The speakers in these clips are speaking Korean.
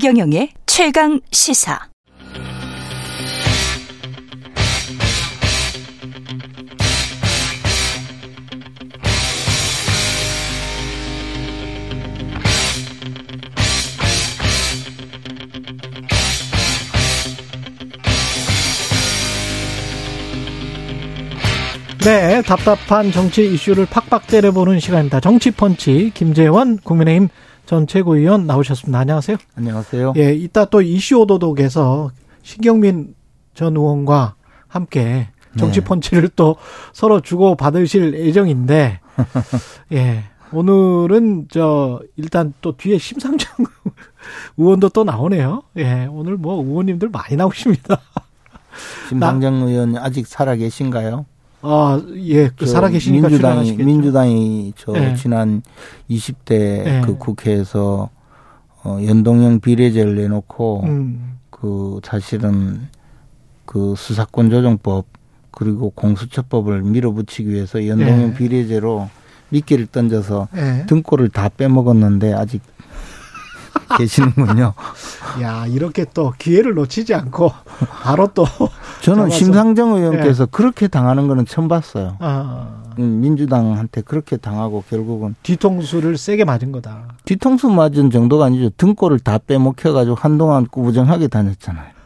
최경영의 최강 시사. 네, 답답한 정치 이슈를 팍팍 때려보는 시간입니다. 정치펀치 김재원 국민의힘 전 최고위원 나오셨습니다. 안녕하세요. 안녕하세요. 예, 이따 또 이슈 오도독에서 신경민 전 의원과 함께 정치 펀치를 네. 또 서로 주고 받으실 예정인데, 예, 오늘은 저 일단 또 뒤에 심상정 의원도 또 나오네요. 예, 오늘 뭐 의원님들 많이 나오십니다. 심상정 의원 아직 살아 계신가요? 아, 예, 그 살아계시니까 민주당이 민주당이 저 네. 지난 20대 네. 그 국회에서 어 연동형 비례제를 내놓고 음. 그 사실은 그 수사권 조정법 그리고 공수처법을 밀어붙이기 위해서 연동형 네. 비례제로 미끼를 던져서 등골을 다 빼먹었는데 아직 계시는군요. 야, 이렇게 또 기회를 놓치지 않고 바로 또 저는 잡아서. 심상정 의원께서 예. 그렇게 당하는 거는 처음 봤어요. 아. 음, 민주당한테 그렇게 당하고 결국은 뒤통수를 세게 맞은 거다. 뒤통수 맞은 정도가 아니죠. 등골을 다 빼먹혀 가지고 한동안 꾸부정하게 다녔잖아요.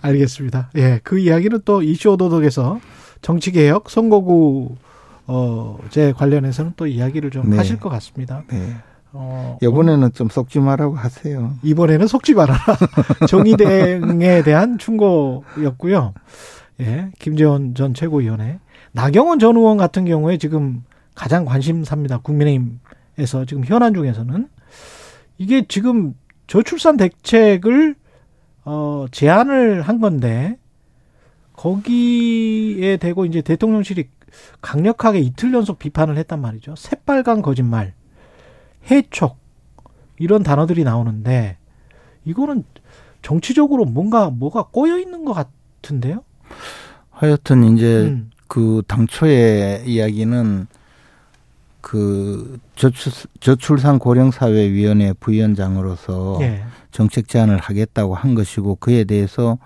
알겠습니다. 예, 그 이야기는 또 이슈 오도독에서 정치개혁 선거구 어제 관련해서는 또 이야기를 좀 네. 하실 것 같습니다. 네. 어, 이번에는 좀 속지 말라고 하세요. 이번에는 속지 말아라. 정의대행에 대한 충고였고요. 예, 김재원 전 최고위원회. 나경원 전 의원 같은 경우에 지금 가장 관심사입니다. 국민의힘에서 지금 현안 중에서는 이게 지금 저출산 대책을 어 제안을 한 건데 거기에 대고 이제 대통령실이 강력하게 이틀 연속 비판을 했단 말이죠. 새빨간 거짓말, 해촉 이런 단어들이 나오는데 이거는 정치적으로 뭔가 뭐가 꼬여 있는 것 같은데요. 하여튼 이제 음. 그 당초의 이야기는 그 저출, 저출산 고령사회위원회 부위원장으로서 예. 정책 제안을 하겠다고 한 것이고 그에 대해서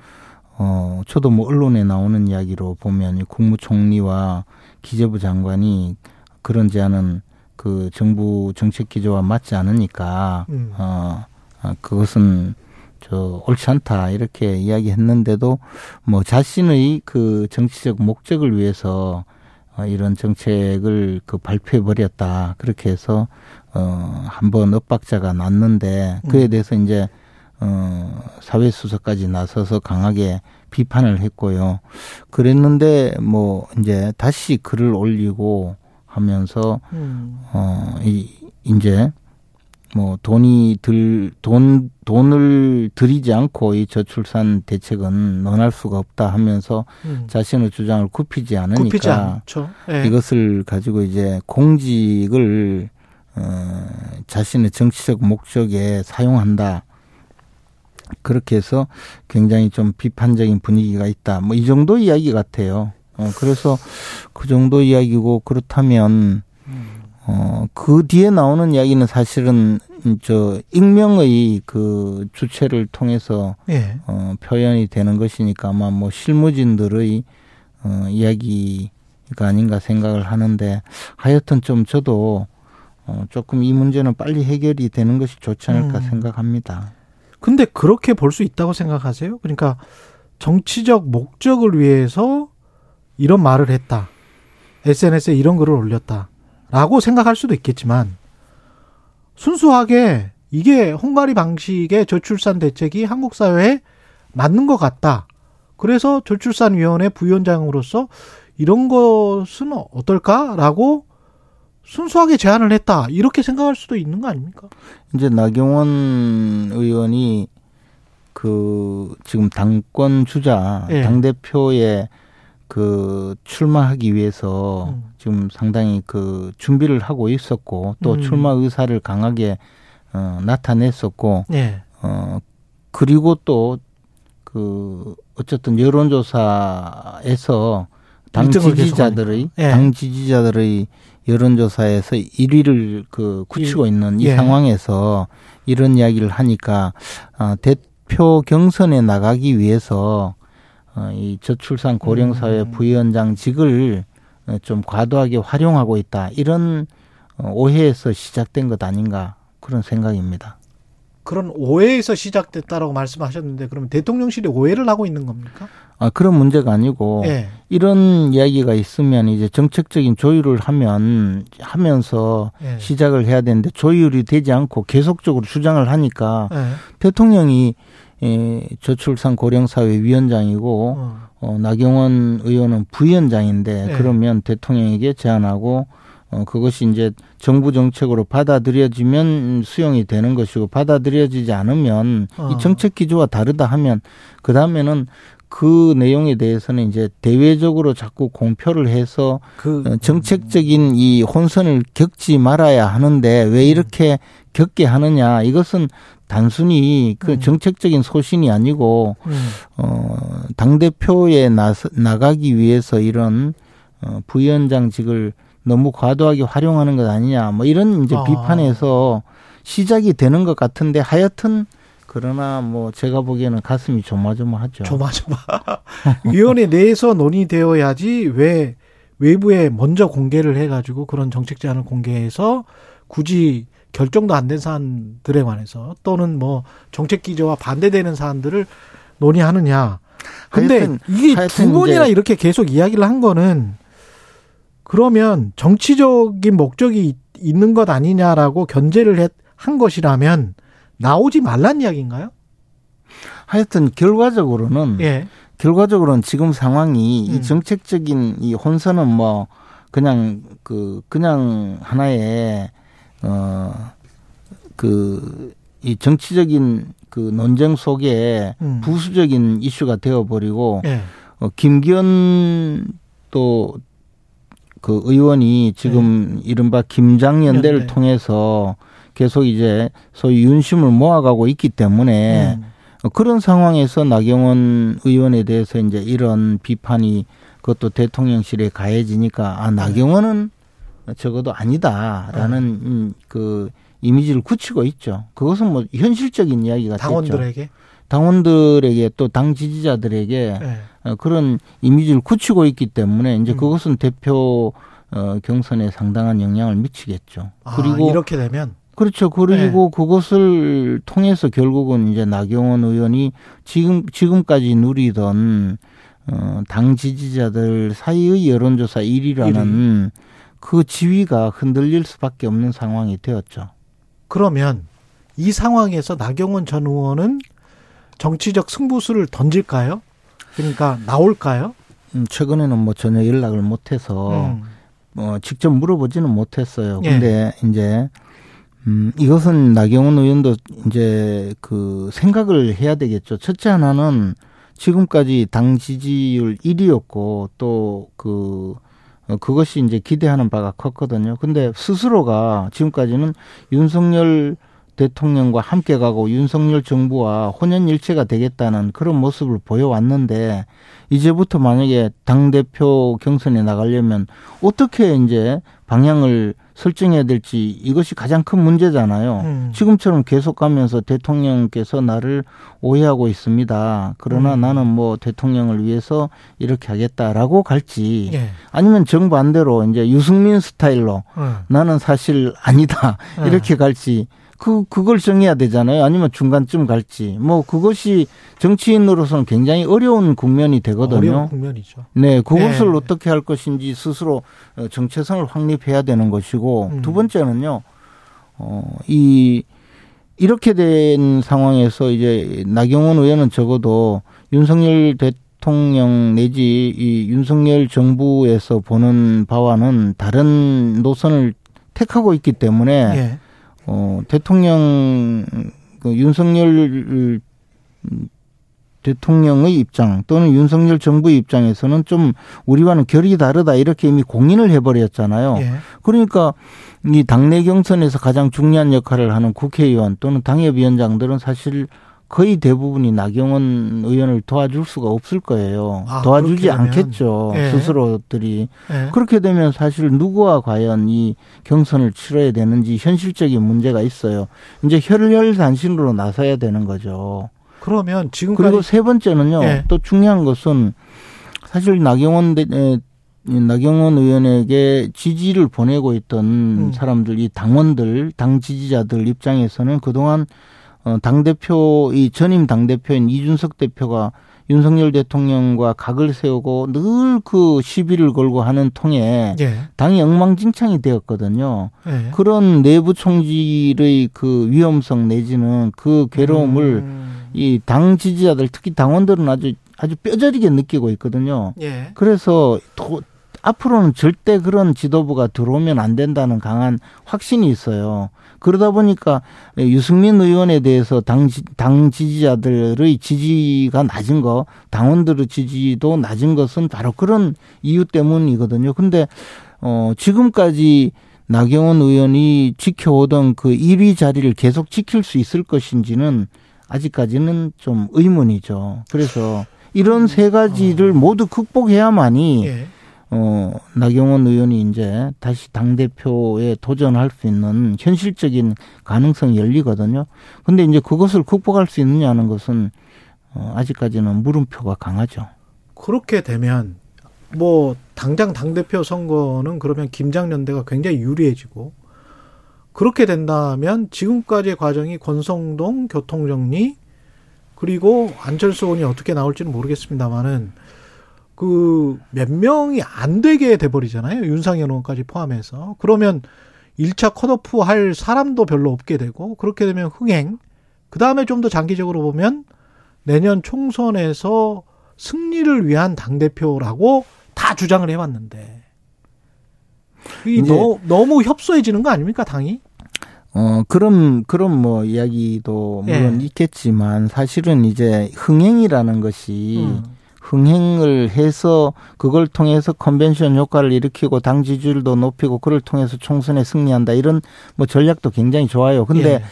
어 저도 뭐 언론에 나오는 이야기로 보면 국무총리와 기재부 장관이 그런 제안은 그 정부 정책 기조와 맞지 않으니까 음. 어, 어 그것은 저 옳지 않다 이렇게 이야기했는데도 뭐 자신의 그 정치적 목적을 위해서 어, 이런 정책을 그 발표해 버렸다 그렇게 해서 어 한번 엇박자가 났는데 그에 음. 대해서 이제 어 사회수석까지 나서서 강하게 비판을 했고요. 그랬는데 뭐 이제 다시 글을 올리고 하면서 음. 어 이 이제 뭐 돈이 들 돈 돈을 들이지 않고 이 저출산 대책은 논할 수가 없다 하면서 음. 자신의 주장을 굽히지 않으니까 굽히지 네. 이것을 가지고 이제 공직을 어 자신의 정치적 목적에 사용한다. 그렇게 해서 굉장히 좀 비판적인 분위기가 있다. 뭐 이 정도 이야기 같아요. 어, 그래서 그 정도 이야기고 그렇다면 어, 그 뒤에 나오는 이야기는 사실은 저 익명의 그 주체를 통해서 예. 어, 표현이 되는 것이니까 아마 뭐 실무진들의 어, 이야기가 아닌가 생각을 하는데 하여튼 좀 저도 어, 조금 이 문제는 빨리 해결이 되는 것이 좋지 않을까 음. 생각합니다. 근데 그렇게 볼 수 있다고 생각하세요? 그러니까 정치적 목적을 위해서 이런 말을 했다. SNS에 이런 글을 올렸다. 라고 생각할 수도 있겠지만 순수하게 이게 헝가리 방식의 저출산 대책이 한국 사회에 맞는 것 같다. 그래서 저출산위원회 부위원장으로서 이런 것은 어떨까라고 순수하게 제안을 했다 이렇게 생각할 수도 있는 거 아닙니까? 이제 나경원 의원이 그 지금 당권 주자 네. 당 대표에 그 출마하기 위해서 음. 지금 상당히 그 준비를 하고 있었고 또 음. 출마 의사를 강하게 어 나타냈었고 네. 어 그리고 또 그 어쨌든 여론조사에서 당 지지자들의 네. 당 지지자들의 여론조사에서 1위를 그 굳히고 있는 이 예. 상황에서 이런 이야기를 하니까 어, 대표 경선에 나가기 위해서 어, 이 저출산 고령사회 음. 부위원장직을 좀 과도하게 활용하고 있다 이런 오해에서 시작된 것 아닌가 그런 생각입니다. 그런 오해에서 시작됐다라고 말씀하셨는데 그러면 대통령실이 오해를 하고 있는 겁니까? 아 그런 문제가 아니고 네. 이런 이야기가 있으면 이제 정책적인 조율을 하면 하면서 네. 시작을 해야 되는데 조율이 되지 않고 계속적으로 주장을 하니까 네. 대통령이 예, 저출산 고령사회 위원장이고 어. 어, 나경원 의원은 부위원장인데 그러면 대통령에게 제안하고 어, 그것이 이제 정부 정책으로 받아들여지면 수용이 되는 것이고 받아들여지지 않으면 어. 이 정책 기조와 다르다 하면 그 다음에는 그 내용에 대해서는 이제 대외적으로 자꾸 공표를 해서 그 어, 정책적인 이 혼선을 겪지 말아야 하는데 왜 음. 이렇게 겪게 하느냐 이것은 단순히 그 음. 정책적인 소신이 아니고 음. 어당 대표에 나 나가기 위해서 이런 어 부위원장직을 너무 과도하게 활용하는 것 아니냐 뭐 이런 이제 아. 비판에서 시작이 되는 것 같은데 하여튼 그러나 뭐 제가 보기에는 가슴이 조마조마하죠. 조마조마. 위원회 내에서 논의되어야지 왜 외부에 먼저 공개를 해가지고 그런 정책 제안을 공개해서 굳이 결정도 안 된 사안들에 관해서 또는 뭐 정책 기조와 반대되는 사안들을 논의하느냐. 근데 하여튼, 이게 하여튼 두 번이나 이렇게 계속 이야기를 한 거는 그러면 정치적인 목적이 있는 것 아니냐라고 견제를 한 것이라면 나오지 말란 이야기인가요? 하여튼 결과적으로는 예. 결과적으로는 지금 상황이 음. 이 정책적인 이 혼선은 뭐 그냥 그 그냥 하나의 어그 이 정치적인 그 논쟁 속에 음. 부수적인 이슈가 되어버리고 예. 어, 김기현 또 그 의원이 지금 네. 이른바 김장연대를 네. 통해서 계속 이제 소위 윤심을 모아가고 있기 때문에 네. 그런 상황에서 나경원 의원에 대해서 이제 이런 비판이 그것도 대통령실에 가해지니까 아 나경원은 적어도 아니다라는 네. 음, 그 이미지를 굳히고 있죠. 그것은 뭐 현실적인 이야기가 당원들에게. 당원들에게 또 당 지지자들에게 네. 어, 그런 이미지를 굳히고 있기 때문에 이제 음. 그것은 대표 어, 경선에 상당한 영향을 미치겠죠. 아, 그리고 이렇게 되면 그렇죠. 그리고 네. 그것을 통해서 결국은 이제 나경원 의원이 지금 지금까지 누리던 어, 당 지지자들 사이의 여론조사 1위라는 1위. 그 지위가 흔들릴 수밖에 없는 상황이 되었죠. 그러면 이 상황에서 나경원 전 의원은 정치적 승부수를 던질까요? 그러니까 나올까요? 음, 최근에는 뭐 전혀 연락을 못해서 음. 뭐 직접 물어보지는 못했어요. 예. 근데 예. 이제 음, 이것은 나경원 의원도 이제 그 생각을 해야 되겠죠. 첫째 하나는 지금까지 당 지지율 1위였고 또그 어, 그것이 이제 기대하는 바가 컸거든요. 근데 스스로가 지금까지는 윤석열 대통령과 함께 가고 윤석열 정부와 혼연일체가 되겠다는 그런 모습을 보여왔는데 이제부터 만약에 당 대표 경선에 나가려면 어떻게 이제 방향을 설정해야 될지 이것이 가장 큰 문제잖아요. 음. 지금처럼 계속 가면서 대통령께서 나를 오해하고 있습니다. 그러나 음. 나는 뭐 대통령을 위해서 이렇게 하겠다라고 갈지 예. 아니면 정반대로 이제 유승민 스타일로 음. 나는 사실 아니다 예. 이렇게 갈지 그 그걸 정해야 되잖아요. 아니면 중간쯤 갈지. 뭐 그것이 정치인으로서는 굉장히 어려운 국면이 되거든요. 어려운 국면이죠. 네, 그것을 네. 어떻게 할 것인지 스스로 어, 정체성을 확립해야 되는 것이고 음. 두 번째는요. 어, 이 이렇게 된 상황에서 이제 나경원 의원은 적어도 윤석열 대통령 내지 이 윤석열 정부에서 보는 바와는 다른 노선을 택하고 있기 때문에 예. 어, 대통령, 그 윤석열 대통령의 입장 또는 윤석열 정부의 입장에서는 좀 우리와는 결이 다르다 이렇게 이미 공인을 해버렸잖아요. 예. 그러니까 이 당내 경선에서 가장 중요한 역할을 하는 국회의원 또는 당협위원장들은 사실 거의 대부분이 나경원 의원을 도와줄 수가 없을 거예요. 아, 도와주지 않겠죠. 예. 스스로들이. 예. 그렇게 되면 사실 누구와 과연 이 경선을 치러야 되는지 현실적인 문제가 있어요. 이제 혈혈단신으로 나서야 되는 거죠. 그러면 지금까지 그리고 세 번째는요. 예. 또 중요한 것은 사실 나경원 나경원 의원에게 지지를 보내고 있던 음. 사람들, 이 당원들, 당 지지자들 입장에서는 그동안 어, 당대표, 이 전임 당대표인 이준석 대표가 윤석열 대통령과 각을 세우고 늘 그 시비를 걸고 하는 통에 예. 당이 엉망진창이 되었거든요. 예. 그런 내부 총질의 그 위험성 내지는 그 괴로움을 음. 이당 지지자들 특히 당원들은 아주 아주 뼈저리게 느끼고 있거든요. 예. 그래서 도, 앞으로는 절대 그런 지도부가 들어오면 안 된다는 강한 확신이 있어요. 그러다 보니까 유승민 의원에 대해서 당, 당 지지자들의 지지가 낮은 거, 당원들의 지지도 낮은 것은 바로 그런 이유 때문이거든요. 근데, 어, 지금까지 나경원 의원이 지켜오던 그 1위 자리를 계속 지킬 수 있을 것인지는 아직까지는 좀 의문이죠. 그래서 이런 세 가지를 어. 모두 극복해야만이 예. 어, 나경원 의원이 이제 다시 당대표에 도전할 수 있는 현실적인 가능성이 열리거든요. 근데 이제 그것을 극복할 수 있느냐는 것은 어, 아직까지는 물음표가 강하죠. 그렇게 되면 뭐 당장 당대표 선거는 그러면 김장연대가 굉장히 유리해지고 그렇게 된다면 지금까지의 과정이 권성동 교통정리 그리고 안철수 의원이 어떻게 나올지는 모르겠습니다만은 그 몇 명이 안 되게 돼버리잖아요. 윤상현 의원까지 포함해서. 그러면 1차 컷오프 할 사람도 별로 없게 되고 그렇게 되면 흥행. 그 다음에 좀 더 장기적으로 보면 내년 총선에서 승리를 위한 당대표라고 다 주장을 해왔는데. 이 너, 너무 협소해지는 거 아닙니까, 당이? 어, 그런, 그런 뭐 이야기도 물론 예. 있겠지만 사실은 이제 흥행이라는 것이 음. 흥행을 해서 그걸 통해서 컨벤션 효과를 일으키고 당 지지율도 높이고 그걸 통해서 총선에 승리한다 이런 뭐 전략도 굉장히 좋아요. 근데 예.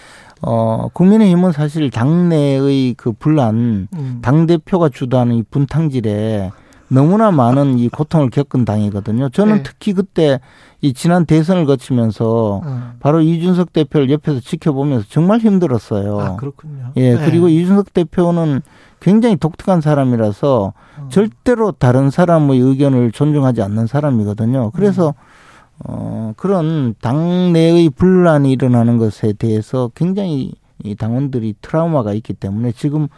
어 국민의힘은 사실 당내의 그 분란, 음. 당 대표가 주도하는 이 분탕질에 너무나 많은 이 고통을 겪은 당이거든요. 저는 네. 특히 그때 이 지난 대선을 거치면서 음. 바로 이준석 대표를 옆에서 지켜보면서 정말 힘들었어요. 아, 그렇군요. 예, 네. 그리고 이준석 대표는 굉장히 독특한 사람이라서 음. 절대로 다른 사람의 의견을 존중하지 않는 사람이거든요. 그래서 음. 어 그런 당내의 분란이 일어나는 것에 대해서 굉장히 이 당원들이 트라우마가 있기 때문에 지금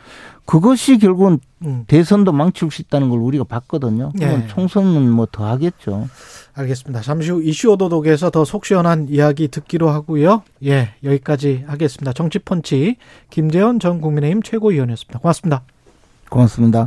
그것이 결국은 음. 대선도 망칠 수 있다는 걸 우리가 봤거든요. 그럼 네. 총선은 뭐 더 하겠죠. 알겠습니다. 잠시 후 이슈 오도독에서 더 속 시원한 이야기 듣기로 하고요. 예, 여기까지 하겠습니다. 정치펀치 김재원 전 국민의힘 최고위원이었습니다. 고맙습니다. 고맙습니다.